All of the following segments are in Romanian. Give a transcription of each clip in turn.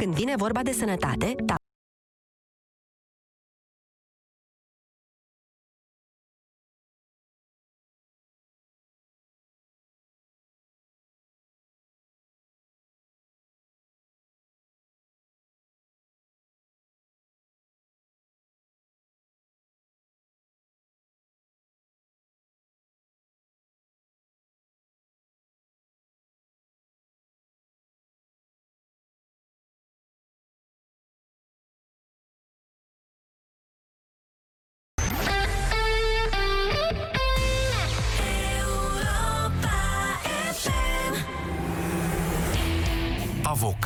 Când vine vorba de sănătate,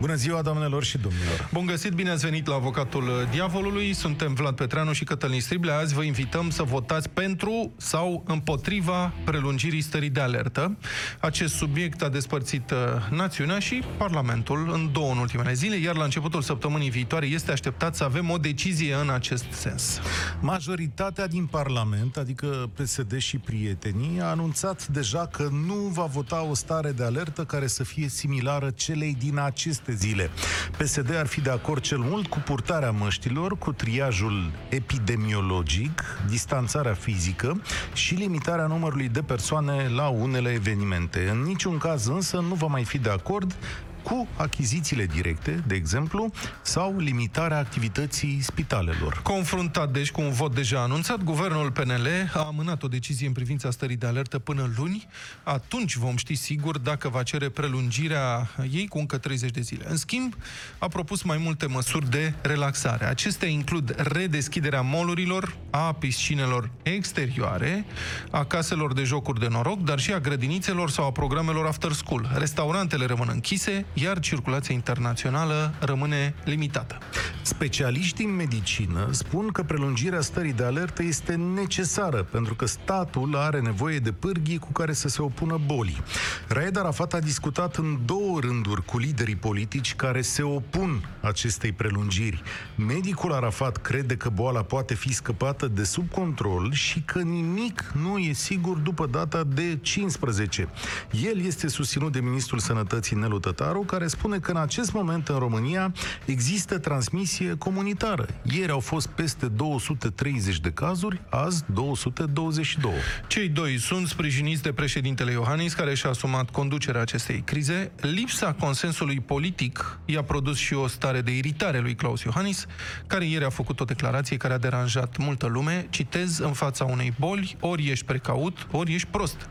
Bună ziua, doamnelor și domnilor! Bun găsit, bine ați venit la Avocatul Diavolului. Suntem Vlad Petreanu și Cătălin Striblea. Azi vă invităm să votați pentru sau împotriva prelungirii stării de alertă. Acest subiect a despărțit uh, națiunea și Parlamentul în două în ultimele zile, iar la începutul săptămânii viitoare este așteptat să avem o decizie în acest sens. Majoritatea din Parlament, adică PSD și prietenii, a anunțat deja că nu va vota o stare de alertă care să fie similară celei din aceste zile. PSD ar fi de acord cel mult cu purtarea măștilor, cu triajul epidemiologic, distanțarea fizică și limitarea numărului de persoane la unele evenimente. În niciun caz însă nu va mai fi de acord cu achizițiile directe, de exemplu, sau limitarea activității spitalelor. Confruntat, deci, cu un vot deja anunțat, guvernul PNL a amânat o decizie în privința stării de alertă până luni. Atunci vom ști sigur dacă va cere prelungirea ei cu încă 30 de zile. În schimb, a propus mai multe măsuri de relaxare. Acestea includ redeschiderea molurilor, a piscinelor exterioare, a caselor de jocuri de noroc, dar și a grădinițelor sau a programelor after school. Restaurantele rămân închise, iar circulația internațională rămâne limitată. Specialiștii în medicină spun că prelungirea stării de alertă este necesară pentru că statul are nevoie de pârghii cu care să se opună bolii. Raed Arafat a discutat în două rânduri cu liderii politici care se opun acestei prelungiri. Medicul Arafat crede că boala poate fi scăpată de sub control și că nimic nu e sigur după data de 15. El este susținut de ministrul Sănătății Nelu Tătaru, care spune că în acest moment în România există transmisie comunitară. Ieri au fost peste 230 de cazuri, azi 222. Cei doi sunt sprijiniți de președintele Iohannis, care și-a asumat conducerea acestei crize. Lipsa consensului politic i-a produs și o stare de iritare lui Claus Iohannis, care ieri a făcut o declarație care a deranjat multă lume. Citez, în fața unei boli, ori ești precaut, ori ești prost.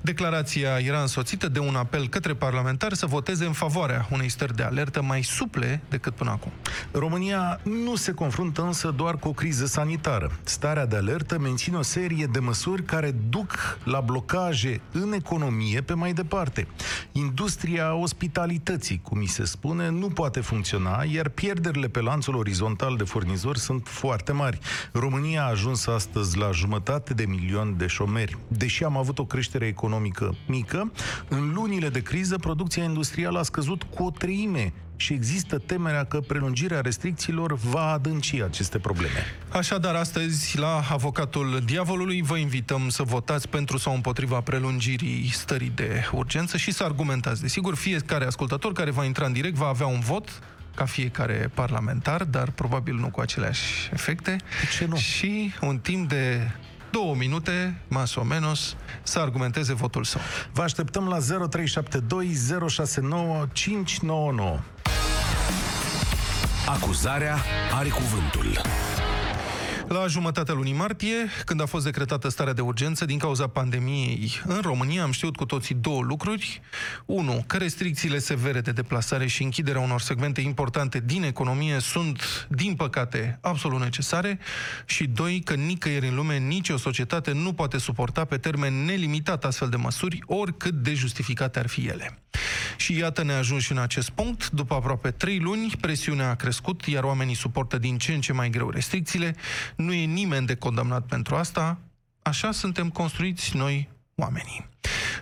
Declarația era însoțită de un apel către parlamentari să voteze în favoarea unei stări de alertă mai suple decât până acum. România nu se confruntă însă doar cu o criză sanitară. Starea de alertă menține o serie de măsuri care duc la blocaje în economie pe mai departe. Industria ospitalității, cum mi se spune, nu poate funcționa, iar pierderile pe lanțul orizontal de furnizori sunt foarte mari. România a ajuns astăzi la jumătate de milion de șomeri. Deși am avut o creștere economică mică, în lunile de criză producția industrială a scăzut cu o treime și există temerea că prelungirea restricțiilor va adânci aceste probleme. Așadar, astăzi, la Avocatul Diavolului, vă invităm să votați pentru sau împotriva prelungirii stării de urgență și să argumentați. Desigur, fiecare ascultător care va intra în direct va avea un vot ca fiecare parlamentar, dar probabil nu cu aceleași efecte. De ce nu? Și un timp de două minute, mas o menos, să argumenteze votul său. Vă așteptăm la 0372 069 599. Acuzarea are cuvântul. La jumătatea lunii martie, când a fost decretată starea de urgență din cauza pandemiei în România, am știut cu toții două lucruri. Unu, că restricțiile severe de deplasare și închiderea unor segmente importante din economie sunt, din păcate, absolut necesare. Și doi, că nicăieri în lume nicio societate nu poate suporta pe termen nelimitat astfel de măsuri, oricât de justificate ar fi ele. Și iată ne ajungi în acest punct. După aproape trei luni, presiunea a crescut, iar oamenii suportă din ce în ce mai greu restricțiile. Nu e nimeni de condamnat pentru asta. Așa suntem construiți noi oamenii.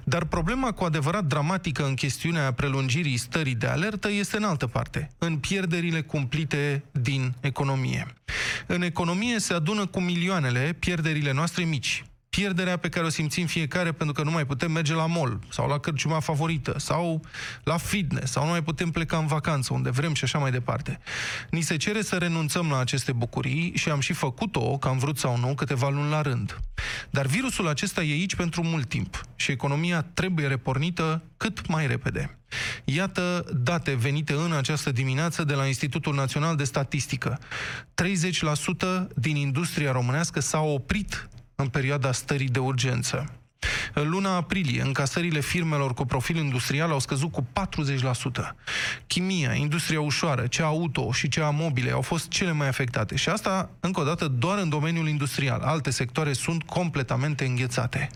Dar problema cu adevărat dramatică în chestiunea prelungirii stării de alertă este în altă parte, în pierderile cumplite din economie. În economie se adună cu milioanele pierderile noastre mici, pierderea pe care o simțim fiecare pentru că nu mai putem merge la mall sau la cărciuma favorită sau la fitness sau nu mai putem pleca în vacanță unde vrem și așa mai departe. Ni se cere să renunțăm la aceste bucurii și am și făcut-o, că am vrut sau nu, câteva luni la rând. Dar virusul acesta e aici pentru mult timp și economia trebuie repornită cât mai repede. Iată date venite în această dimineață de la Institutul Național de Statistică. 30% din industria românească s-a oprit în perioada stării de urgență. În luna aprilie, încasările firmelor cu profil industrial au scăzut cu 40%. Chimia, industria ușoară, cea auto și cea mobile au fost cele mai afectate. Și asta, încă o dată, doar în domeniul industrial. Alte sectoare sunt completamente înghețate.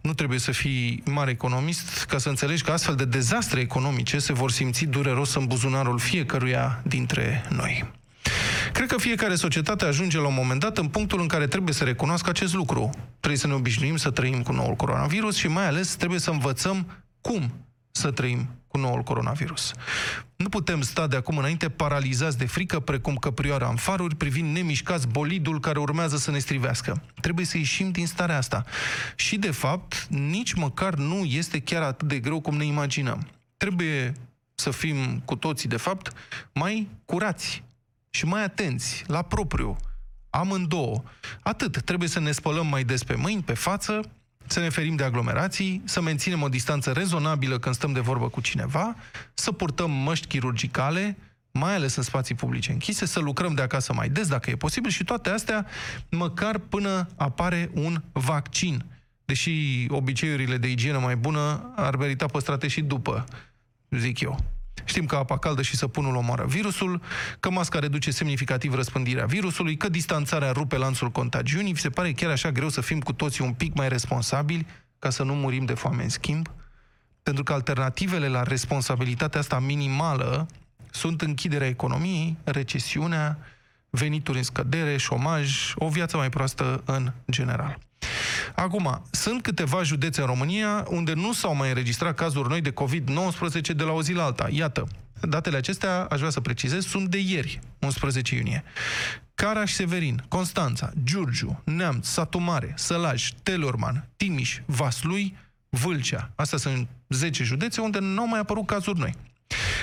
Nu trebuie să fii mare economist ca să înțelegi că astfel de dezastre economice se vor simți dureros în buzunarul fiecăruia dintre noi. Cred că fiecare societate ajunge la un moment dat în punctul în care trebuie să recunoască acest lucru. Trebuie să ne obișnuim să trăim cu noul coronavirus și mai ales trebuie să învățăm cum să trăim cu noul coronavirus. Nu putem sta de acum înainte paralizați de frică, precum căprioara în faruri, privind nemișcați bolidul care urmează să ne strivească. Trebuie să ieșim din starea asta. Și, de fapt, nici măcar nu este chiar atât de greu cum ne imaginăm. Trebuie să fim cu toții, de fapt, mai curați, și mai atenți la propriu, amândouă. Atât, trebuie să ne spălăm mai des pe mâini, pe față, să ne ferim de aglomerații, să menținem o distanță rezonabilă când stăm de vorbă cu cineva, să purtăm măști chirurgicale, mai ales în spații publice închise, să lucrăm de acasă mai des, dacă e posibil, și toate astea, măcar până apare un vaccin. Deși obiceiurile de igienă mai bună ar merita păstrate și după, zic eu. Știm că apa caldă și săpunul omoară virusul, că masca reduce semnificativ răspândirea virusului, că distanțarea rupe lanțul contagiunii. Vi se pare chiar așa greu să fim cu toții un pic mai responsabili ca să nu murim de foame în schimb? Pentru că alternativele la responsabilitatea asta minimală sunt închiderea economiei, recesiunea, venituri în scădere, șomaj, o viață mai proastă în general. Acum, sunt câteva județe în România unde nu s-au mai înregistrat cazuri noi de COVID-19 de la o zi la alta. Iată, datele acestea, aș vrea să precizez, sunt de ieri, 11 iunie. Caraș Severin, Constanța, Giurgiu, Neamț, Satu Mare, Sălaj, Telorman, Timiș, Vaslui, Vâlcea. Astea sunt 10 județe unde nu au mai apărut cazuri noi.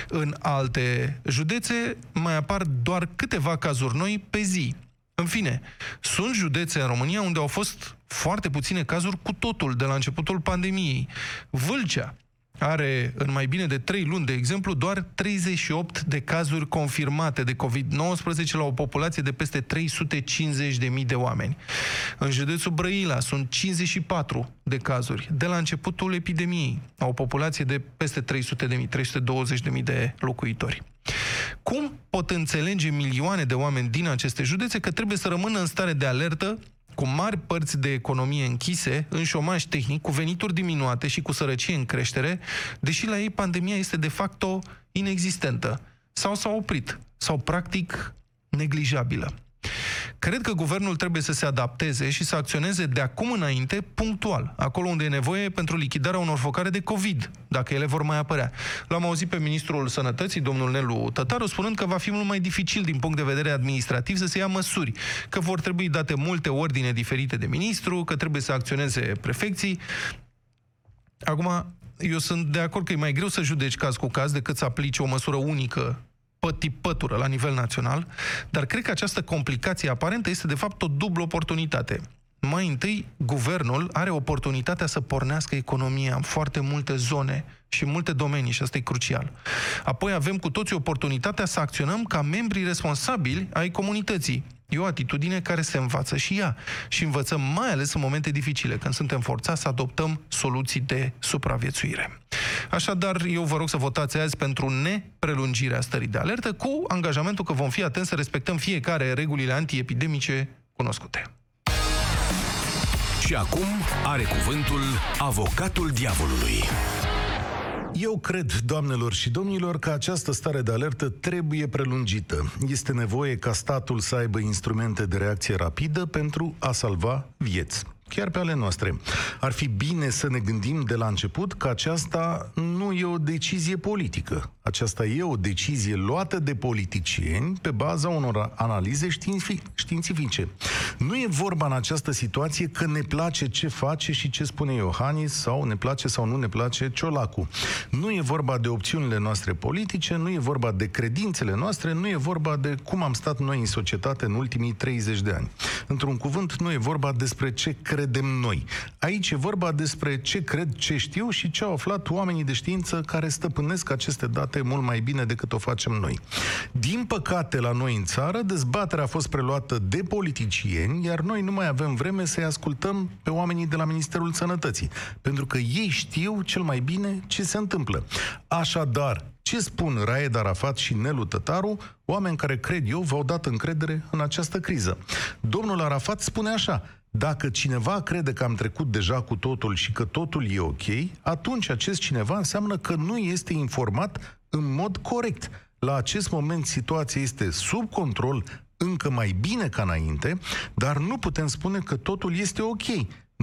În alte județe mai apar doar câteva cazuri noi pe zi. În fine, sunt județe în România unde au fost foarte puține cazuri cu totul de la începutul pandemiei. Vâlcea, are în mai bine de 3 luni, de exemplu, doar 38 de cazuri confirmate de COVID-19 la o populație de peste 350.000 de oameni. În județul Brăila sunt 54 de cazuri de la începutul epidemiei, la o populație de peste 300.000, 320.000 de locuitori. Cum pot înțelege milioane de oameni din aceste județe că trebuie să rămână în stare de alertă cu mari părți de economie închise, în șomaj tehnic, cu venituri diminuate și cu sărăcie în creștere, deși la ei pandemia este de facto inexistentă sau s-a oprit, sau practic neglijabilă. Cred că guvernul trebuie să se adapteze și să acționeze de acum înainte punctual, acolo unde e nevoie pentru lichidarea unor focare de COVID, dacă ele vor mai apărea. L-am auzit pe ministrul sănătății, domnul Nelu Tătaru, spunând că va fi mult mai dificil din punct de vedere administrativ să se ia măsuri, că vor trebui date multe ordine diferite de ministru, că trebuie să acționeze prefecții. Acum, eu sunt de acord că e mai greu să judeci caz cu caz decât să aplici o măsură unică pătură la nivel național, dar cred că această complicație aparentă este de fapt o dublă oportunitate. Mai întâi, guvernul are oportunitatea să pornească economia în foarte multe zone și în multe domenii și asta e crucial. Apoi avem cu toții oportunitatea să acționăm ca membri responsabili ai comunității. E o atitudine care se învață și ea. Și învățăm mai ales în momente dificile, când suntem forțați să adoptăm soluții de supraviețuire. Așadar, eu vă rog să votați azi pentru neprelungirea stării de alertă, cu angajamentul că vom fi atenți să respectăm fiecare regulile antiepidemice cunoscute. Și acum are cuvântul avocatul diavolului. Eu cred, doamnelor și domnilor, că această stare de alertă trebuie prelungită. Este nevoie ca statul să aibă instrumente de reacție rapidă pentru a salva vieți. Chiar pe ale noastre. Ar fi bine să ne gândim de la început că aceasta nu e o decizie politică. Aceasta e o decizie luată de politicieni pe baza unor analize științifice. Nu e vorba în această situație că ne place ce face și ce spune Iohannis sau ne place sau nu ne place Ciolacu. Nu e vorba de opțiunile noastre politice, nu e vorba de credințele noastre, nu e vorba de cum am stat noi în societate în ultimii 30 de ani. Într-un cuvânt, nu e vorba despre ce credem noi. Aici e vorba despre ce cred, ce știu și ce au aflat oamenii de știință care stăpânesc aceste date mult mai bine decât o facem noi. Din păcate, la noi în țară, dezbaterea a fost preluată de politicieni, iar noi nu mai avem vreme să-i ascultăm pe oamenii de la Ministerul Sănătății, pentru că ei știu cel mai bine ce se întâmplă. Așadar, ce spun Raed Arafat și Nelu Tătaru, oameni care, cred eu, v-au dat încredere în această criză? Domnul Arafat spune așa, dacă cineva crede că am trecut deja cu totul și că totul e ok, atunci acest cineva înseamnă că nu este informat în mod corect. La acest moment situația este sub control, încă mai bine ca înainte, dar nu putem spune că totul este ok.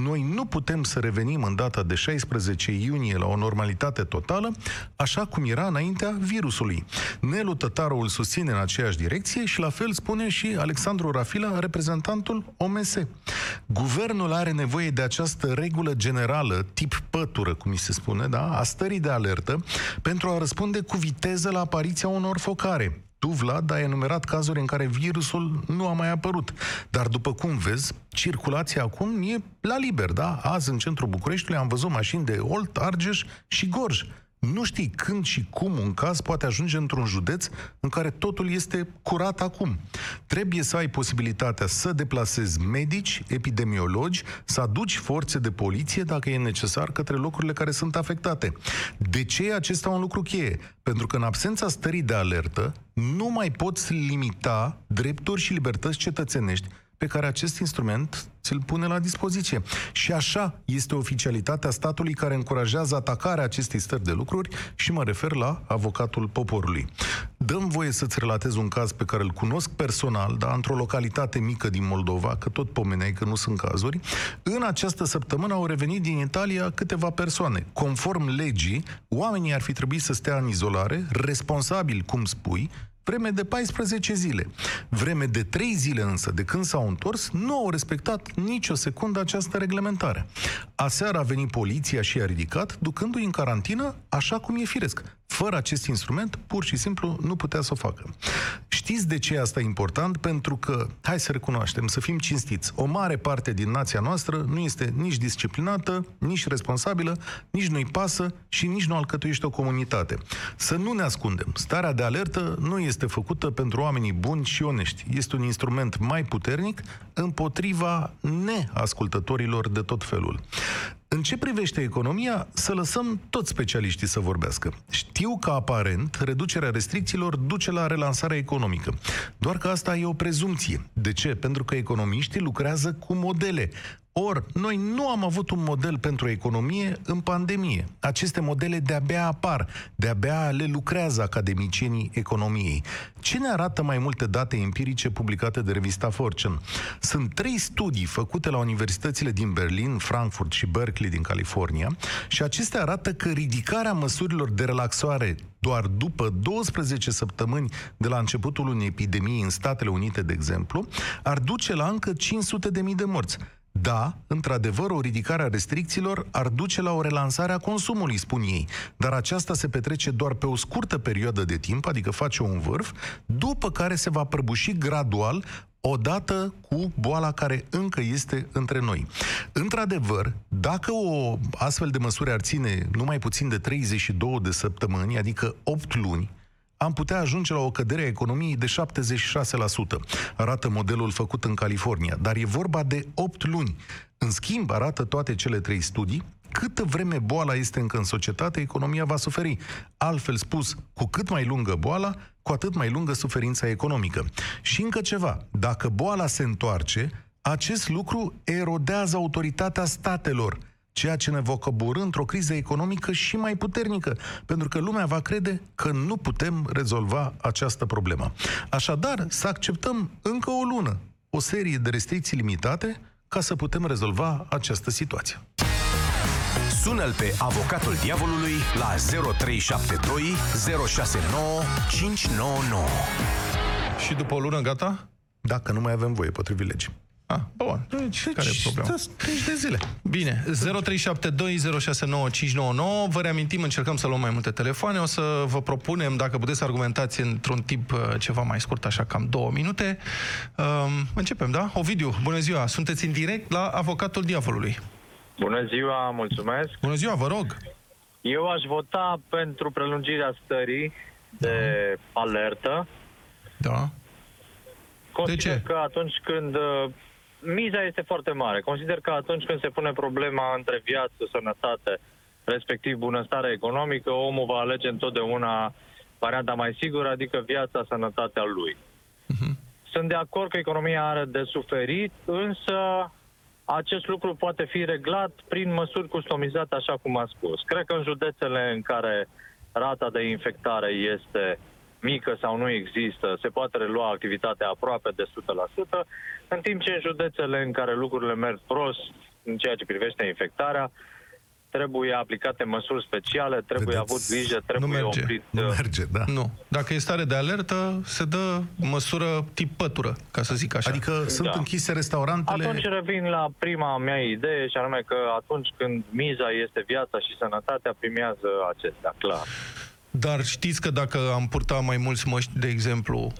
Noi nu putem să revenim în data de 16 iunie la o normalitate totală, așa cum era înaintea virusului. Nelu Tătaru îl susține în aceeași direcție și la fel spune și Alexandru Rafila, reprezentantul OMS. Guvernul are nevoie de această regulă generală, tip pătură, cum mi se spune, da? a stării de alertă, pentru a răspunde cu viteză la apariția unor focare. Tu, Vlad, ai enumerat cazuri în care virusul nu a mai apărut. Dar, după cum vezi, circulația acum e la liber, da? Azi, în centrul Bucureștiului, am văzut mașini de Olt, Argeș și Gorj. Nu știi când și cum un caz poate ajunge într-un județ în care totul este curat acum. Trebuie să ai posibilitatea să deplasezi medici, epidemiologi, să aduci forțe de poliție dacă e necesar către locurile care sunt afectate. De ce e acesta un lucru cheie? Pentru că în absența stării de alertă nu mai poți limita drepturi și libertăți cetățenești pe care acest instrument ți-l pune la dispoziție. Și așa este oficialitatea statului care încurajează atacarea acestei stări de lucruri și mă refer la avocatul poporului. Dăm voie să-ți relatez un caz pe care îl cunosc personal, dar într-o localitate mică din Moldova, că tot pomeneai că nu sunt cazuri. În această săptămână au revenit din Italia câteva persoane. Conform legii, oamenii ar fi trebuit să stea în izolare, responsabili, cum spui, vreme de 14 zile. Vreme de 3 zile însă, de când s-au întors, nu au respectat nicio secundă această reglementare. Aseară a venit poliția și a ridicat, ducându-i în carantină, așa cum e firesc. Fără acest instrument, pur și simplu, nu putea să o facă. Știți de ce e asta important? Pentru că, hai să recunoaștem, să fim cinstiți, o mare parte din nația noastră nu este nici disciplinată, nici responsabilă, nici nu-i pasă și nici nu alcătuiește o comunitate. Să nu ne ascundem. Starea de alertă nu este făcută pentru oamenii buni și onești. Este un instrument mai puternic împotriva neascultătorilor de tot felul. În ce privește economia, să lăsăm toți specialiștii să vorbească. Știu că aparent reducerea restricțiilor duce la relansarea economică. Doar că asta e o prezumție. De ce? Pentru că economiștii lucrează cu modele. Ori, noi nu am avut un model pentru economie în pandemie. Aceste modele de-abia apar, de-abia le lucrează academicienii economiei. Ce ne arată mai multe date empirice publicate de revista Fortune? Sunt trei studii făcute la universitățile din Berlin, Frankfurt și Berkeley din California și acestea arată că ridicarea măsurilor de relaxare doar după 12 săptămâni de la începutul unei epidemii în Statele Unite, de exemplu, ar duce la încă 500 de mii de morți. Da, într-adevăr, o ridicare a restricțiilor ar duce la o relansare a consumului, spun ei, dar aceasta se petrece doar pe o scurtă perioadă de timp, adică face un vârf, după care se va prăbuși gradual odată cu boala care încă este între noi. Într-adevăr, dacă o astfel de măsură ar ține numai puțin de 32 de săptămâni, adică 8 luni, am putea ajunge la o cădere a economiei de 76%. Arată modelul făcut în California, dar e vorba de 8 luni. În schimb, arată toate cele trei studii, câtă vreme boala este încă în societate, economia va suferi. Altfel spus, cu cât mai lungă boala, cu atât mai lungă suferința economică. Și încă ceva, dacă boala se întoarce, acest lucru erodează autoritatea statelor ceea ce ne va coborâ într-o criză economică și mai puternică, pentru că lumea va crede că nu putem rezolva această problemă. Așadar, să acceptăm încă o lună o serie de restricții limitate ca să putem rezolva această situație. Sună-l pe avocatul diavolului la 0372 069 599. Și după o lună, gata? Dacă nu mai avem voie, potrivit legii. Ah, bun. Deci, care e problema? Deci de zile. Bine, 0372069599. Vă reamintim, încercăm să luăm mai multe telefoane. O să vă propunem, dacă puteți să argumentați într-un timp uh, ceva mai scurt, așa cam două minute. Um, începem, da? Ovidiu, bună ziua! Sunteți în direct la Avocatul Diavolului. Bună ziua, mulțumesc. Bună ziua, vă rog! Eu aș vota pentru prelungirea stării de alertă. Da. Consider ce? că atunci când uh, miza este foarte mare, consider că atunci când se pune problema între viață, sănătate, respectiv bunăstare economică, omul va alege întotdeauna varianta mai sigură, adică viața, sănătatea lui. Sunt de acord că economia are de suferit, însă acest lucru poate fi reglat prin măsuri customizate, așa cum am spus. Cred că în județele în care rata de infectare este mică sau nu există, se poate relua activitatea aproape de 100%, în timp ce în județele în care lucrurile merg prost în ceea ce privește infectarea, trebuie aplicate măsuri speciale, trebuie Vedeți, avut grijă, trebuie merge. oprit... Nu uh, merge, da. Nu. Dacă e stare de alertă, se dă măsură tip pătură, ca să zic așa. Adică sunt Da. închise restaurantele... Atunci revin la prima mea idee și anume că atunci când miza este viața și sănătatea, primează acestea, clar. Dar știți că dacă am purta mai mulți măști, de exemplu,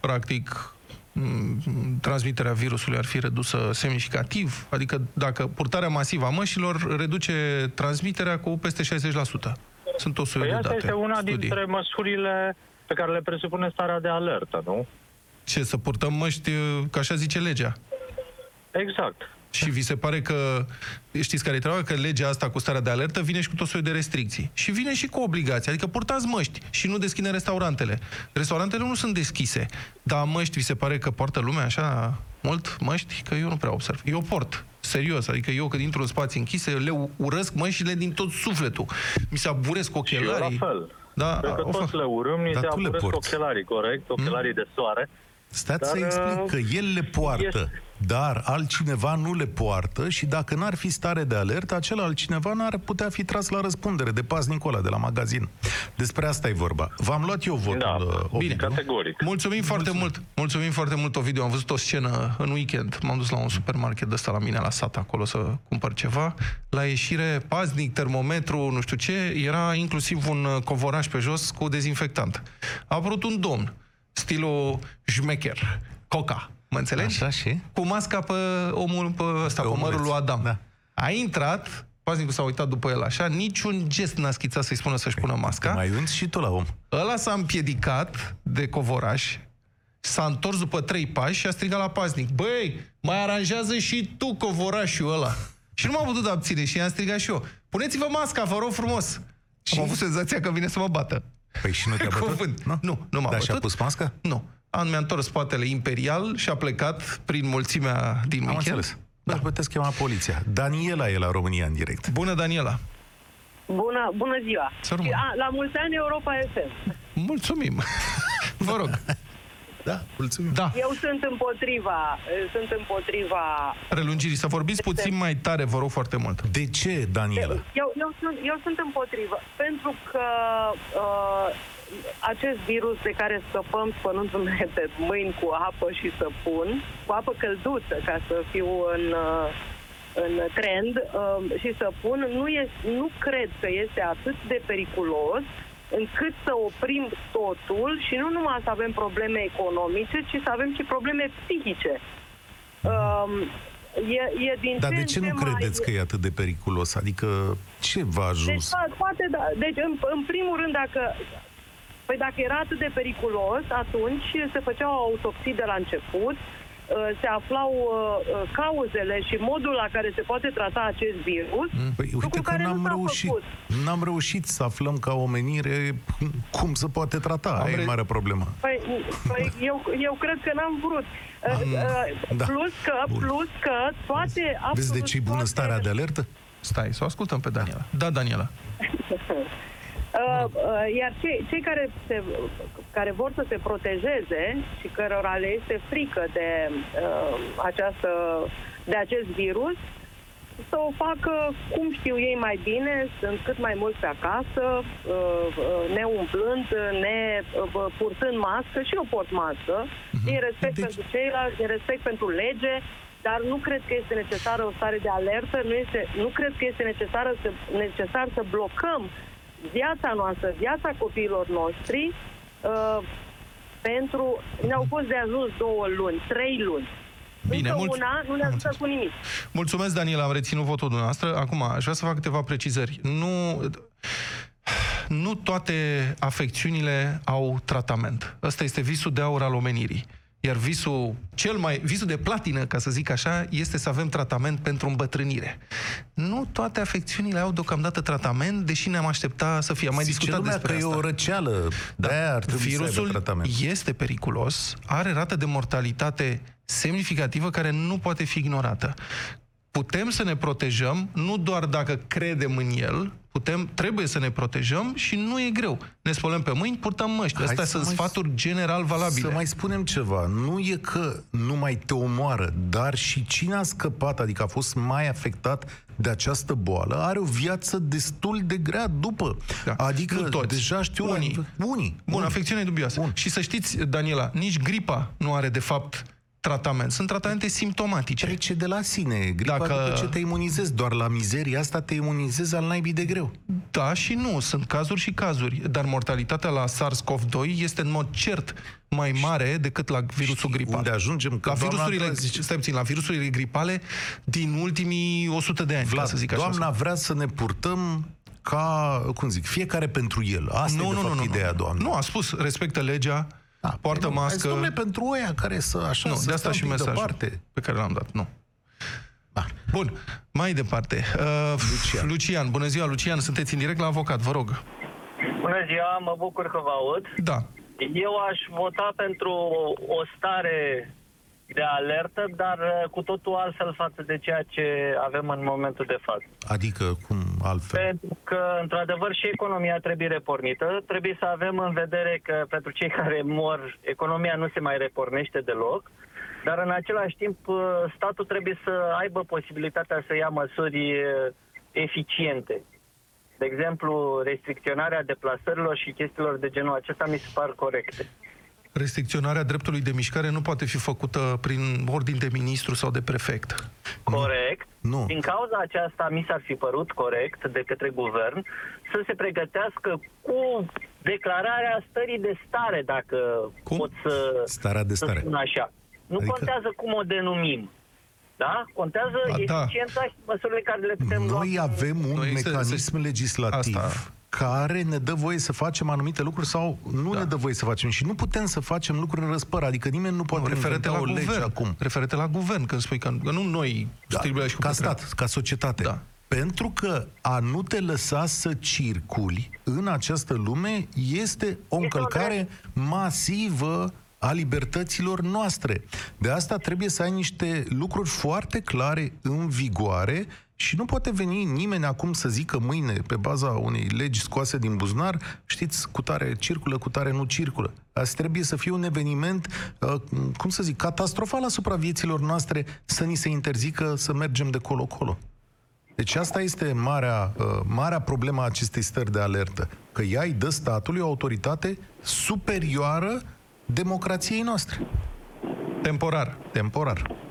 practic m, transmiterea virusului ar fi redusă semnificativ? Adică dacă purtarea masivă a mășilor reduce transmiterea cu peste 60%. Sunt o suie Păi de asta date. este una studii. dintre măsurile pe care le presupune starea de alertă, nu? Ce, să purtăm măști, că așa zice legea? Exact. Și vi se pare că, știți care e treaba? Că legea asta cu starea de alertă vine și cu tot soiul de restricții. Și vine și cu obligații. Adică purtați măști și nu deschide restaurantele. Restaurantele nu sunt deschise. Dar măști, vi se pare că poartă lumea așa mult măști? Că eu nu prea observ. Eu port. Serios. Adică eu când intru în spații închise, le urăsc măștile din tot sufletul. Mi se aburesc Și eu la ochelarii. fel. Da, Cred că o fac. toți le urâm, ni Dar se tu le apuresc porți. ochelarii, corect? Ochelarii de soare. Stați Dar, să explic că el le poartă, este- dar altcineva nu le poartă și dacă n-ar fi stare de alertă, acel altcineva n-ar putea fi tras la răspundere de paznicul ăla de la magazin. Despre asta e vorba. V-am luat eu votul, Da, uh, Ovidiu. bine, categoric. Mulțumim foarte mult. Mulțumim foarte mult, Ovidiu. Am văzut o scenă în weekend. M-am dus la un supermarket ăsta la mine, la sat, acolo să cumpăr ceva. La ieșire, paznic, termometru, nu știu ce, era inclusiv un uh, covoraș pe jos cu dezinfectant. A apărut un domn, stilul șmecher, coca, mă înțelegi? Așa și? Cu masca pe omul, pe ăsta, pe, Pe mărul omuleț. lui Adam. Da. A intrat, paznicul s-a uitat după el așa, niciun gest n-a schițat să-i spună să-și pună masca. Mai unți și tu la om. Ăla s-a împiedicat de covoraș, s-a întors după trei pași și a strigat la paznic. Băi, mai aranjează și tu covorașul ăla. Și nu m-am putut abține și i-am strigat și eu. Puneți-vă masca, vă rog frumos. Și? Am avut senzația că vine să mă bată. Păi și nu te-a bătut? Cuvânt. Nu, nu m-a Dar și-a bătut. pus masca? Nu. Am mi-a întors spatele imperial și a plecat prin mulțimea din Am weekend. înțeles. Dar puteți chema poliția. Daniela e la România în direct. Bună, Daniela. Bună, bună ziua! Să rămână. Și, a, la mulți ani Europa FM. Mulțumim. Vă rog. Da, mulțumim. Da. Eu sunt împotriva, sunt împotriva... Prelungirii. Să vorbiți puțin mai tare, vă rog foarte mult. De ce, Daniela? Eu, eu, sunt, eu sunt împotrivă, pentru că uh, acest virus de care scăpăm spălându-ne pe mâini cu apă și săpun, cu apă călduță, ca să fiu în... Uh, în trend uh, și săpun, nu, e, nu cred că este atât de periculos încât să oprim totul și nu numai să avem probleme economice, ci să avem și probleme psihice. Um, e, e din Dar ce de în ce nu mai- credeți că e atât de periculos? Adică ce v-a Deci, ajuns? po- poate, da. Deci, în, în primul rând, dacă... Păi dacă era atât de periculos, atunci se făceau autopsii de la început, uh, se aflau uh, uh, cauzele și modul la care se poate trata acest virus, Păi lucru uite că care nu n-am s-a reușit. făcut. N-am reușit să aflăm ca omenire cum se poate trata. Aia re- e marea problemă. Păi, păi eu, eu cred că n-am vrut. Uh, uh, da. Plus că, Bun. plus că toate... Vezi de absolut ce e bună toate- starea de alertă? Stai, să o ascultăm pe Daniela. Da, Daniela. Uh, uh, iar cei, cei care, se, care vor să se protejeze și cărora le este frică de uh, această de acest virus, să o facă cum știu ei mai bine, sunt cât mai mulți pe acasă, uh, uh, ne umplând, ne uh, purtând mască și eu port mască, din respect Deci- pentru ceilalți, din respect pentru lege, dar nu cred că este necesară o stare de alertă, nu, este, nu cred că este necesară să, necesar să blocăm viața noastră, viața copiilor noștri, uh, pentru... Ne-au fost de ajuns două luni, trei luni. Bine, Încă mulț- una nu ne am ajută înțeles. cu nimic. Mulțumesc, Daniela, am reținut votul dumneavoastră. Acum, aș vrea să fac câteva precizări. Nu, nu toate afecțiunile au tratament. Ăsta este visul de aur al omenirii. Iar visul cel mai, visul de platină, ca să zic așa, este să avem tratament pentru îmbătrânire. Nu toate afecțiunile au deocamdată tratament, deși ne-am aștepta să fie. Am mai Zice discutat lumea despre că asta. e o răceală, da. de-aia ar trebui să Virusul aibă tratament. este periculos, are rată de mortalitate semnificativă care nu poate fi ignorată. Putem să ne protejăm nu doar dacă credem în el, putem, trebuie să ne protejăm și nu e greu. Ne spălăm pe mâini, purtăm măști. Hai Astea să sunt mai- sfaturi general valabile. Să mai spunem ceva. Nu e că nu mai te omoară, dar și cine a scăpat, adică a fost mai afectat de această boală, are o viață destul de grea după. Da. Adică Nu toți. deja știu... la- Unii. Unii. Bun, unii. afecțiune dubioasă. Bun. Și să știți, Daniela, nici gripa nu are de fapt tratament. Sunt tratamente simptomatice. Trece de la sine. Gripa Dacă- Dacă... după ce te imunizezi. Doar la mizeria asta te imunizezi al naibii de greu. Da și nu, sunt cazuri și cazuri, dar mortalitatea la SARS-CoV-2 este în mod cert mai mare decât la virusul gripal. Unde ajungem? Că la doamna virusurile, Andra zice- stai puțin, la virusurile gripale din ultimii 100 de ani, Vlad, ca să zic așa. doamna vrea să ne purtăm ca, cum zic, fiecare pentru el. Asta nu, e de nu, fapt nu, nu, ideea, nu. doamnă. Nu, a spus, respectă legea, Da, poartă păi nu, mască. hai, Domnule, pentru oia care să așa, nu, să de asta stea și un pic mesajul departe. pe care l-am dat, nu. Da. Bun, mai departe. Uh, Lucian. Lucian, bună ziua, Lucian, sunteți în direct la avocat, vă rog. Bună ziua, mă bucur că vă aud. Da, Eu aș vota pentru o stare de alertă, dar uh, cu totul altfel față de ceea ce avem în momentul de față. Adică, cum altfel? Pentru că, într-adevăr, și economia trebuie repornită. Trebuie să avem în vedere că pentru cei care mor, economia nu se mai repornește deloc. Dar, în același timp, uh, statul trebuie să aibă posibilitatea să ia măsuri uh, eficiente. De exemplu, restricționarea deplasărilor și chestiilor de genul acesta mi se par corecte. Restricționarea dreptului de mișcare nu poate fi făcută prin ordin de ministru sau de prefect. Corect. Nu. Din cauza aceasta mi s-ar fi părut corect de către guvern să se pregătească cu declararea stării de stare, dacă Cum? pot să, Starea de să stare. spun așa. Nu Adică- contează cum o denumim. Da? Contează Ba da. eficiența și măsurile care le putem lua. Noi avem un Noi există- mecanism legislativ Asta. Care ne dă voie să facem anumite lucruri sau nu Da. ne dă voie să facem. Și nu putem să facem lucruri în răspăr. Adică nimeni nu poate referete inventa la o lege guvern. acum. Referete la guvern, când spui că, că nu noi Da, stribuia și cu ca puterea. stat, ca societate. Da. Pentru că a nu te lăsa să circuli în această lume este o încălcare masivă a libertăților noastre. De asta trebuie să ai niște lucruri foarte clare în vigoare și nu poate veni nimeni acum să zică mâine, pe baza unei legi scoase din buzunar, știți, cu tare circulă, cu tare nu circulă. Asta trebuie să fie un eveniment, uh, cum să zic, catastrofal asupra vieților noastre, să ni se interzică să mergem de colo-colo. Deci asta este marea, uh, marea problemă a acestei stări de alertă. Că ea îi dă statului o autoritate superioară democrației noastre. Temporar. Temporar.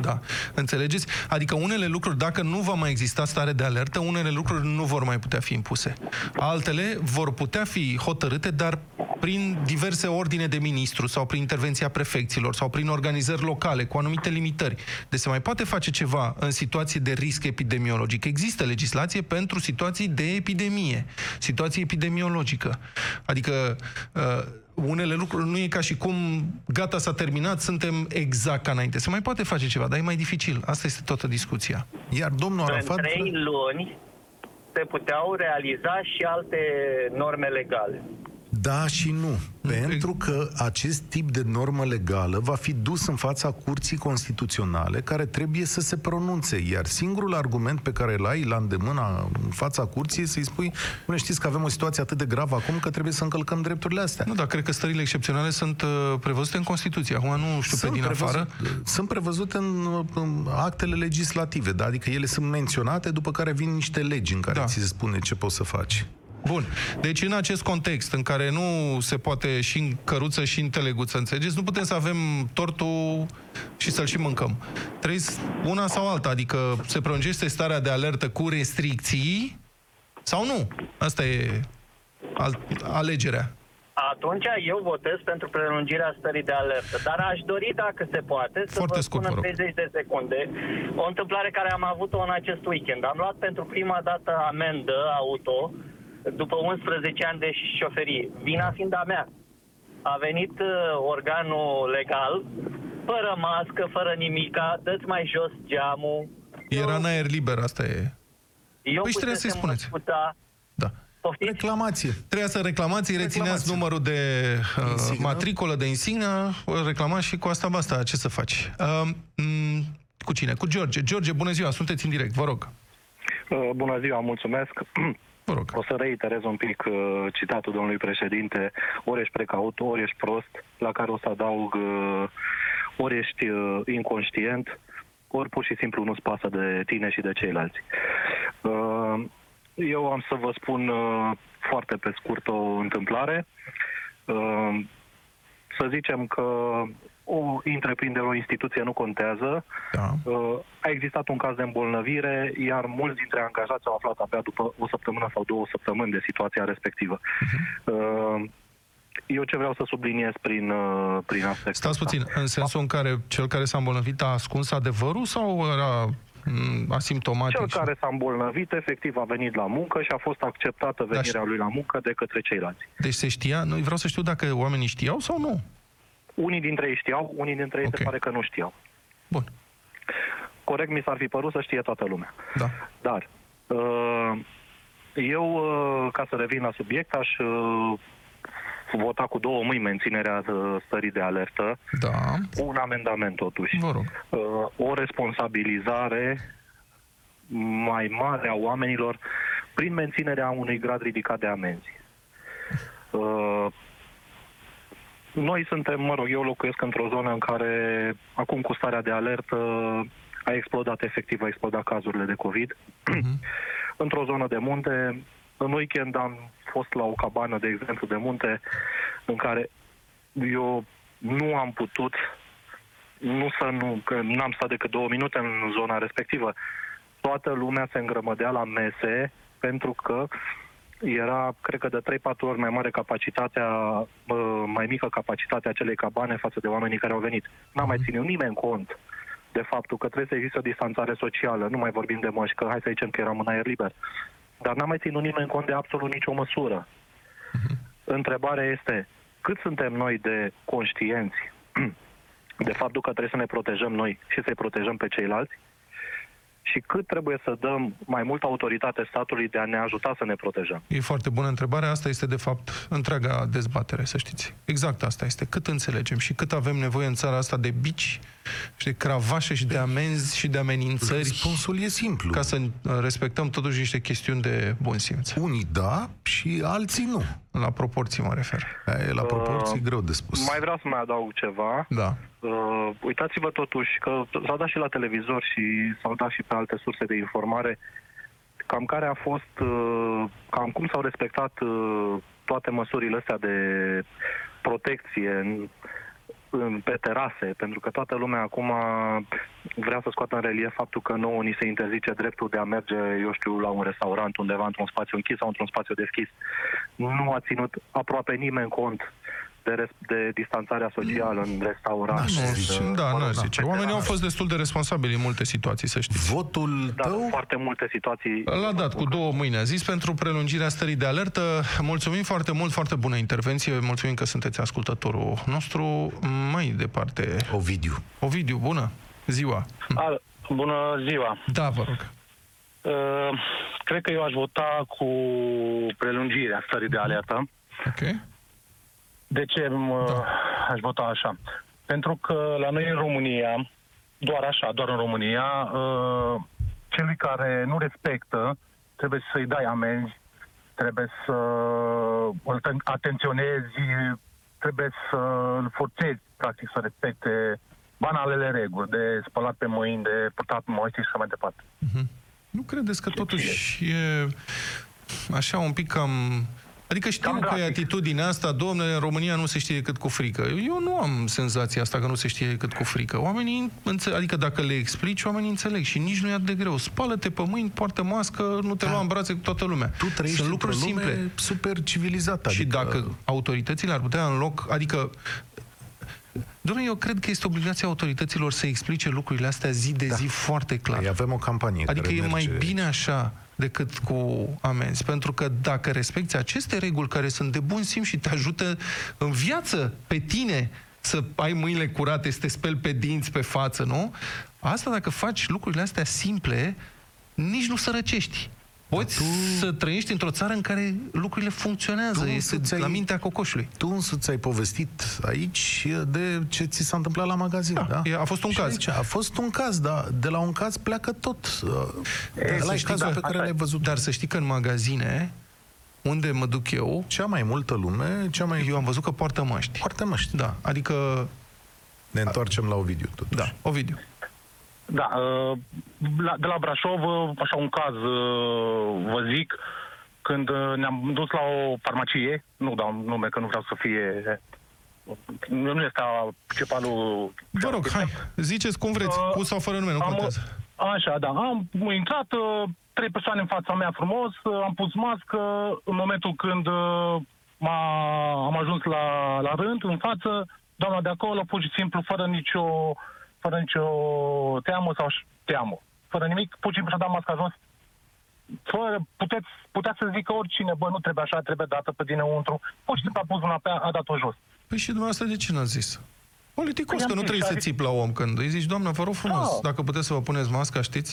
Da. Înțelegeți? Adică unele lucruri, dacă nu va mai exista stare de alertă, unele lucruri nu vor mai putea fi impuse. Altele vor putea fi hotărâte, dar prin diverse ordine de ministru sau prin intervenția prefecților sau prin organizări locale cu anumite limitări. Deci se mai poate face ceva în situații de risc epidemiologic. Există legislație pentru situații de epidemie, situație epidemiologică. Adică uh, unele lucruri nu e ca și cum gata, s-a terminat, suntem exact ca înainte. Se mai poate face ceva, dar e mai dificil. Asta este toată discuția. Iar domnul În Arafat... trei luni se puteau realiza și alte norme legale. Da și nu. Pentru că acest tip de normă legală va fi dus în fața Curții Constituționale, care trebuie să se pronunțe. Iar singurul argument pe care îl ai la îndemâna în fața Curții e să-i spui, nu știți că avem o situație atât de gravă acum că trebuie să încălcăm drepturile astea. Nu, dar cred că stările excepționale sunt uh, prevăzute în Constituție. Acum nu știu pe din prevăzut- afară. Sunt prevăzute în, în actele legislative, da? adică ele sunt menționate, după care vin niște legi în care Da. ți se spune ce poți să faci. Bun. Deci în acest context în care nu se poate și în căruță și în teleguță, înțelegeți? Nu putem să avem tortul și să-l și mâncăm. Trebuie s- una sau alta, adică se prelungește starea de alertă cu restricții sau nu? Asta e al- alegerea. Atunci eu votez pentru prelungirea stării de alertă, dar aș dori, dacă se poate, să Foarte vă scurt, spun vă în rog. 30 de secunde o întâmplare care am avut-o în acest weekend. Am luat pentru prima dată amendă auto după 11 ani de șoferie. Vina fiind a mea. A venit uh, organul legal, fără mască, fără nimica, dă mai jos geamul. Era în aer liber, asta e. Eu Păi și trebuie să-i pusesem spuneți. măscuța. Da. Poftiți? Reclamație. Trebuia să reclamați, îi rețineați Reclamați. numărul de uh, Insignă. matricolă, de insignă, o reclamați și cu asta basta. Ce să faci? Uh, m- cu cine? Cu George. George, bună ziua, sunteți în direct, vă rog. Uh, Bună ziua, mulțumesc. Vă rog. O să reiterez un pic uh, citatul domnului președinte. Ori ești precaut, ori ești prost, la care o să adaug uh, ori ești uh, inconștient, ori pur și simplu nu-ți pasă de tine și de ceilalți. Uh, eu am să vă spun uh, foarte pe scurt o întâmplare. Uh, să zicem că o întreprindere, o instituție nu contează, Da. Uh, a existat un caz de îmbolnăvire, iar mulți dintre angajați au aflat abia după o săptămână sau două săptămâni de situația respectivă. Uh, Eu ce vreau să subliniez prin, uh, prin aspectul Stați ăsta? puțin, în sensul în care cel care s-a îmbolnăvit a ascuns adevărul sau era m, asimptomatic? Cel și- care s-a îmbolnăvit, efectiv, a venit la muncă și a fost acceptată venirea lui la muncă de către ceilalți. Deci se știa? Nu, vreau să știu dacă oamenii știau sau nu. Unii dintre ei știau, unii dintre ei Ok. se pare că nu știau. Bun. Corect mi s-ar fi părut să știe toată lumea. Da. Dar uh, eu, uh, ca să revin la subiect, aș uh, vota cu două mâini menținerea uh, stării de alertă, Da. cu un amendament totuși. Vă rog. Uh, O responsabilizare mai mare a oamenilor prin menținerea unui grad ridicat de amenzi. Uh, Noi suntem, mă rog, eu locuiesc într-o zonă în care, acum cu starea de alertă, a explodat efectiv, a explodat cazurile de COVID. Într-o zonă de munte, în weekend am fost la o cabană, de exemplu, de munte, în care eu nu am putut nu să nu, că n-am stat decât două minute în zona respectivă. Toată lumea se îngrămădea la mese pentru că era, cred că, de 3-4 ori mai mare capacitatea, uh, mai mică capacitatea acelei cabane față de oamenii care au venit. N-a mai ținut nimeni cont de faptul că trebuie să existe o distanțare socială. Nu mai vorbim de măști, că hai să zicem că eram în aer liber. Dar n-a mai ținut nimeni cont de absolut nicio măsură. Întrebarea este, cât suntem noi de conștienți de faptul că trebuie să ne protejăm noi și să-i protejăm pe ceilalți și cât trebuie să dăm mai multă autoritate statului de a ne ajuta să ne protejăm. E foarte bună întrebare. Asta este, de fapt, întreaga dezbatere, să știți. Exact asta este. Cât înțelegem și cât avem nevoie în țara asta de bici și de cravașe și de amenzi și de amenințări Răspunsul e simplu. ca să uh, respectăm totuși niște chestiuni de bun simț. Unii da și alții nu. La proporții mă refer. Aia e la proporții Uh, greu de spus. Mai vreau să mai adaug ceva. Da. Uh, uitați-vă totuși că s-a dat și la televizor și s-au dat și pe alte surse de informare cam care a fost, uh, cam cum s-au respectat uh, toate măsurile astea de protecție în, în, pe terase, pentru că toată lumea acum vrea să scoată în relief faptul că nouă ni se interzice dreptul de a merge, eu știu, la un restaurant undeva într-un spațiu închis sau într-un spațiu deschis. Nu a ținut aproape nimeni cont de, res- de distanțarea socială în restaurant. N-aș Nu, zice, da, mă nu rog, zice. pe Oamenii au terase. fost destul de responsabili în multe situații, să știți. Votul Dar tău în foarte multe situații... L-a dat cu două mâini. A zis pentru prelungirea stării de alertă. Mulțumim foarte mult, foarte bună intervenție. Mulțumim că sunteți ascultătorul nostru. Mai departe, Ovidiu. Ovidiu, bună ziua. Al, bună ziua! Da, vă rog. Uh, cred că eu aș vota cu prelungirea stării de alertă. Ok. De ce mă, Da. aș vota așa? Pentru că la noi în România, doar așa, doar în România, uh, celui care nu respectă trebuie să-i dai amenzi, trebuie să îl ten- atenționezi, trebuie să îl forțezi, practic, să respecte banalele reguli de spălat pe mâini, de purtat măști și așa mai departe. Nu credeți că totuși e așa un pic cam... Adică știu Cam că e grafic. atitudinea asta, domnule, în România nu se știe cât cu frică. Eu nu am senzația asta că nu se știe cât cu frică. Oamenii, înțe- adică dacă le explici, oamenii înțeleg și nici nu e atât de greu. Spală-te pe mâini, poartă mască, nu te lua în brațe cu toată lumea. Tu trăiești Sunt într-o lucruri lume simple. super civilizată. Și adică... dacă autoritățile ar putea în loc, adică Domnule, eu cred că este obligația autorităților să explice lucrurile astea zi de zi foarte clar. Păi avem o campanie Adică care e mai merge... bine așa decât cu amenzi. Pentru că dacă respecti aceste reguli care sunt de bun simț și te ajută în viață pe tine să ai mâinile curate, să te speli pe dinți, pe față, nu? Asta dacă faci lucrurile astea simple, nici nu sărăcești. Poți tu- să trăiești într-o țară în care lucrurile funcționează, Tu este ți-ai- la mintea cocoșului. Tu însuți ai povestit aici de ce ți s-a întâmplat la magazin, da? Da, e- a fost un Și caz. Aici, a fost un caz, dar de la un caz pleacă tot. Dar la să știi cazul că- pe care l-ai văzut. Dar să știi că în magazine, unde mă duc eu, Cea mai multă lume, cea mai... eu am văzut că poartă măști. Foarte măști. Da, adică, Ne întoarcem la Ovidiu, totuși. da, Ovidiu. Da, uh, la, de la Brașov, uh, așa un caz, uh, vă zic, când uh, ne-am dus la o farmacie, nu dau nume că nu vreau să fie... Nu este principalul... Vă rog, hai, ziceți cum vreți, Uh, cu sau fără nume, nu am, contează. Așa, da. Am intrat, uh, trei persoane în fața mea frumos, uh, am pus mască. În momentul când uh, m-a, am ajuns la, la rând, în față, doamna de acolo, pur și simplu, fără nicio, fără nicio teamă sau ș- teamă, fără nimic, pur și simplu și-a dat masca jos. Fără, puteți, putea să zică oricine, bă, nu trebuie așa, trebuie dată pe dinăuntru. Pur și simplu a pus mâna pe ea, a dat-o jos. Păi și dumneavoastră de ce n-ați zis? Politicos, Păi că am nu zis, trebuie să adică- țipi la om când îi zici, doamnă, vă rog frumos, Da. dacă puteți să vă puneți masca, știți?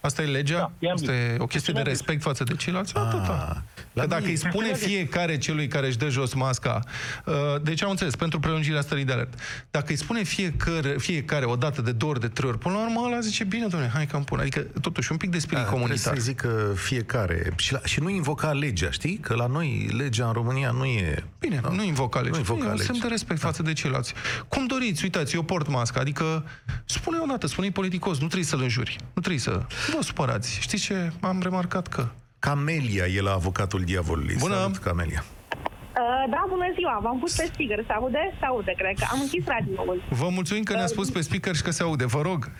Asta e legea? Da, i-am Asta zis. e o chestie de I-am zis. respect față de ceilalți? Atâta. la Că dacă noi- îi spune fiecare celui care își dă jos masca, uh, deci am înțeles, pentru prelungirea stării de alert, dacă îi spune fiecare, fiecare o dată, de două ori, de trei ori, până la urmă ăla zice, bine, domnule, hai că îmi pun. Adică, totuși, un pic de spirit Da, trebuie comunitar. să zică fiecare. Și, la, și nu invoca legea, știi? Că la noi legea în România nu e... Bine, nu invoca legea. Nu invoca e un legea. semn de respect față de ceilalți. Cum doriți, uitați, eu port masca, adică spune o dată, spune politicos, nu trebuie să-l înjuri. Nu trebuie să... Nu vă supărați. Știți ce? Am remarcat că... Camelia e la avocatul diavolului. Bună! Salut, Camelia. Uh, da, bună ziua, v-am pus pe speaker, se aude? Se aude, cred că am închis radioul. Vă mulțumim că ne-a spus pe speaker și că se aude. Vă rog.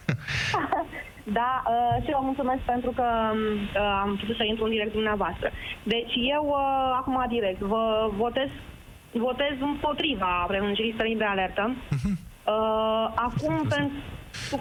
Da, uh, și vă mulțumesc pentru că uh, am putut să intru în direct dumneavoastră. Deci eu, uh, acum direct, vă votez, votez împotriva prelungirii stării de alertă. Uh, acum, pentru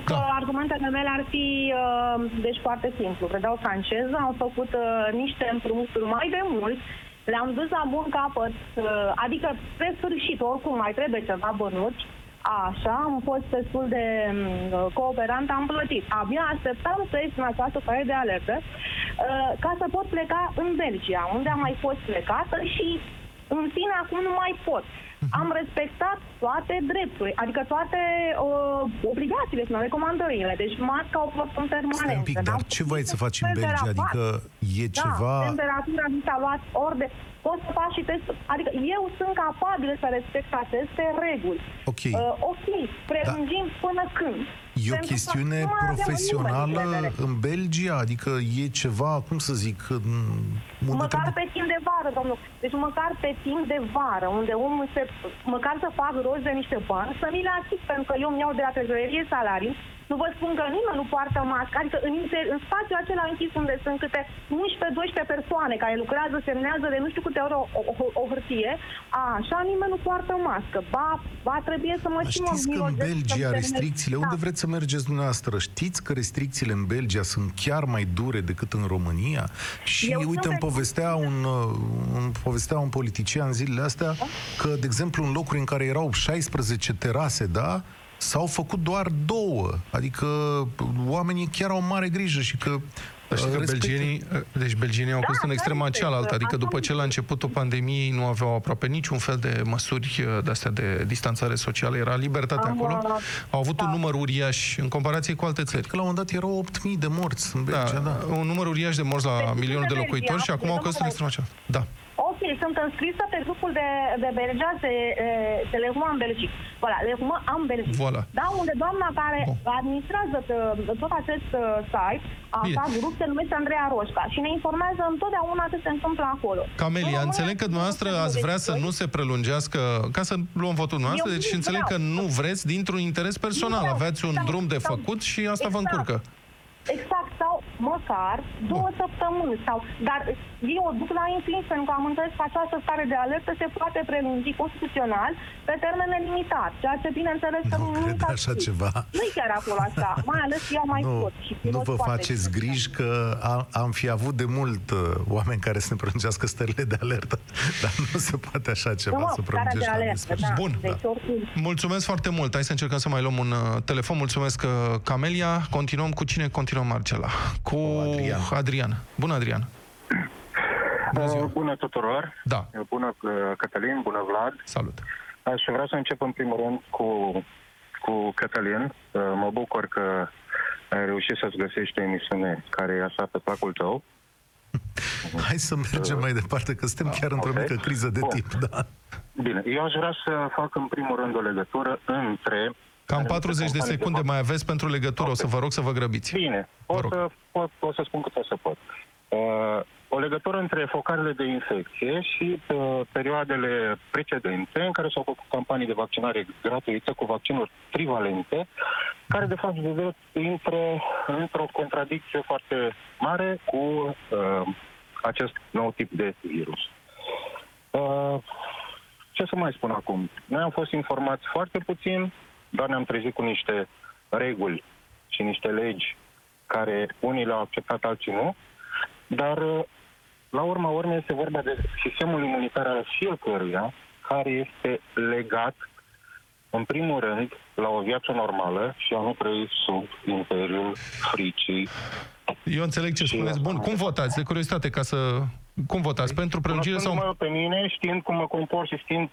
că Da. argumentele mele ar fi, uh, deci foarte simplu, predau franceză, am făcut uh, niște împrumuturi mai de mult, le-am dus la bun capăt, uh, adică pe sfârșit, oricum mai trebuie ceva bănuți, Așa, am fost destul de mm, cooperant, am plătit. Abia așteptam să ies în această stare de alertă uh, ca să pot pleca în Belgia, unde am mai fost plecată și în fine acum nu mai pot. Am respectat toate drepturile, adică toate uh, obligațiile, sunt recomandările. Deci masca o port în permanență. Stai un pic, dar N-am ce făcut voi să niciun faci în fel de Belgia? rabat. Adică e Da, ceva... temperatura mi s-a luat ori de... Poți să faci și test... Adică eu sunt capabil să respect aceste reguli. Ok. Uh, ok, prelungim până când? E o Pentru că chestiune nu mai avem profesională nimeni încredere. în Belgia? Adică e ceva, cum să zic, în- unde Măcar trebuie... pe timp de vară, domnul. Deci măcar pe timp de vară, unde omul se... Măcar să fac rost de niște bani, să mi le achit, pentru că eu îmi iau de la trezorerie salarii, nu vă spun că nimeni nu poartă mască, adică în, inter, în spațiul acela închis unde sunt câte 11-12 persoane care lucrează, semnează de nu știu câte ori o, o, o, o hârtie, așa nimeni nu poartă mască. Ba, ba trebuie să mă Dar și mă Știți că în mirozesc să-mi Belgia terminez. restricțiile, Da. unde vreți să mergeți dumneavoastră? Știți că restricțiile în Belgia sunt chiar mai dure decât în România? Și Eu uite, sunt îmi de- povestea un, uh, îmi povestea un politician zilele astea că, de exemplu, în locuri în care erau 16 terase, da, s-au făcut doar două. Adică oamenii chiar au mare grijă și că Dar știi că Respectiv- belgienii, deci belgienii au Da, fost în extrema corect, cealaltă, adică asta după am ce la zis. începutul pandemiei nu aveau aproape niciun fel de măsuri uh, de-astea de distanțare socială, era libertate Am, acolo, uh, au avut un da. număr uriaș în comparație cu alte țări. Că la un moment dat erau 8.000 de morți în Belgia, da. Da, un număr uriaș de morți la Deci, milionul de Belgia, locuitori și acum de au căzut în număr- extrema cealaltă. Da. Ok, sunt înscrisă pe grupul de, de belgeați de, eh, de Le Rouen în Belgic. Voilà, Le Rouen în Belgic. Voilà. Da, unde doamna care Bun. administrează t- tot acest uh, site, asta, Bine. grup, se numește Andreea Roșca și ne informează întotdeauna ce se întâmplă acolo. În Camelia, România înțeleg că sunt dumneavoastră ați vrea să nu se prelungească, ca să luăm votul dumneavoastră, Eu deci nu înțeleg că vreau. nu vreți dintr-un interes personal, vreau. aveați un Sau- drum de sau- făcut și asta vă Exact. încurcă. Exact, sau măcar două săptămâni. Sau, dar eu duc la infins pentru că am înțeles că această stare de alertă se poate prelungi constituțional pe termen nelimitat, ceea ce bineînțeles că Nu nu cred s-a așa scris. ceva. Nu e chiar acolo așa, mai ales că eu mai Nu, scot și nu pilot vă foarte faceți bine. griji că am, am fi avut de mult uh, oameni care să ne prelungească stările de alertă, dar nu se poate așa ceva Nu, mă, să starea de prelungești la alertă, nesfârșit. da. Bun. Deci, oricum, Mulțumesc foarte mult. Hai să încercăm să mai luăm un uh, telefon. Mulțumesc, uh, Camelia. Continuăm cu cine? Continuăm, Marcela. Cu Adrian. Adrian. Bună, Adrian. Bună ziua. Uh, Bună tuturor! Da, Bună uh, Cătălin, bună Vlad! salut. Aș vrea să încep în primul rând cu, cu Cătălin. Uh, Mă bucur că ai reușit să-ți găsești o emisiune care e așa pe placul tău. Hai să mergem mai departe, că suntem chiar într-o ok. mică criză de Bun. timp. Da. Bine, eu aș vrea să fac în primul rând o legătură între... Cam anumite 40 de companii secunde vac- mai aveți pentru legătură. O să vă rog să vă grăbiți. Bine, Vă o rog. să, pot, o să spun cât o să pot. Uh, o legătură între focarele de infecție și uh, perioadele precedente în care s-au făcut campanii de vaccinare gratuită cu vaccinuri trivalente, care de fapt de drept intră într-o contradicție foarte mare cu uh, acest nou tip de virus. Uh, ce să mai spun acum? Noi am fost informați foarte puțin, doar ne-am trezit cu niște reguli și niște legi care unii le-au acceptat, alții nu, dar uh, la urma urmei este vorba de sistemul imunitar al fiecăruia care este legat în primul rând la o viață normală și a nu trăi sub imperiul fricii. Eu înțeleg ce Și spuneți. asta Bun, nu cum este. votați? De curiozitate, ca să... Cum votați? Pentru prelungire sau... Cunoscându-mă pe mine, știind cum mă comport și știind,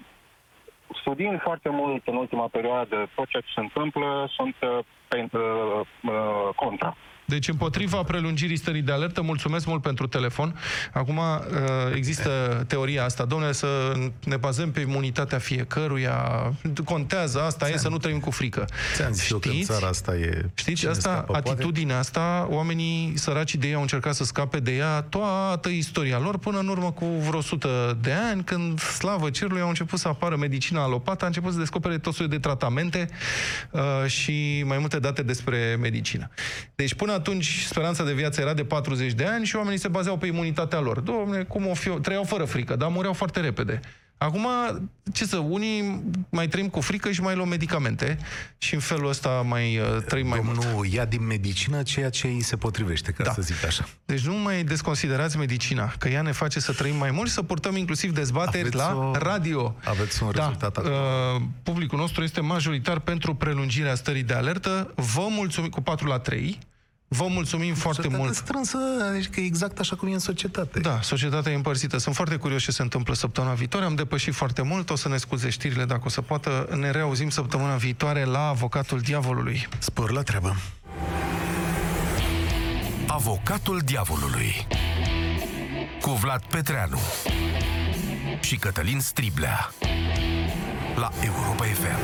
studiind foarte mult în ultima perioadă tot ceea ce se întâmplă, sunt uh, pe, uh, uh, contra. Deci împotriva prelungirii stării de alertă, mulțumesc mult pentru telefon. Acum uh, există teoria asta, domnule, să ne bazăm pe imunitatea fiecăruia. Contează, asta e să nu trăim cu frică. Ți-am zis eu că în Știți? țara asta e... Știți, cine asta, scapă, poate. atitudinea asta, oamenii săraci de ei au încercat să scape de ea toată istoria lor, până în urmă cu vreo 100 de ani, când, slavă cerului, au început să apară medicina alopată, a început să descopere tot soiul de tratamente uh, și mai multe date despre medicină. Deci până atunci speranța de viață era de 40 de ani și oamenii se bazeau pe imunitatea lor. Domne, cum o fi, trăiau fără frică, dar mureau foarte repede. Acum, ce să, unii mai trăim cu frică și mai luăm medicamente și în felul ăsta mai uh, trăim mai mult. Domnul ia din medicină ceea ce îi se potrivește, ca Da. să zic așa. Deci nu mai desconsiderați medicina, că ea ne face să trăim mai mult și să purtăm inclusiv dezbateri Aveți la o- radio. aveți un da, rezultat acum. uh, publicul nostru este majoritar pentru prelungirea stării de alertă. Vă mulțumim cu 4 la 3. Vă mulțumim foarte Societatea mult. strânsă, adică exact așa cum e în societate. Da, societatea e împărțită. Sunt foarte curios ce se întâmplă săptămâna viitoare. Am depășit foarte mult. O să ne scuze știrile dacă o să poată. Ne reauzim săptămâna viitoare la Avocatul Diavolului. Spor la treabă. Avocatul diavolului cu Vlad Petreanu și Cătălin Striblea la Europa FM.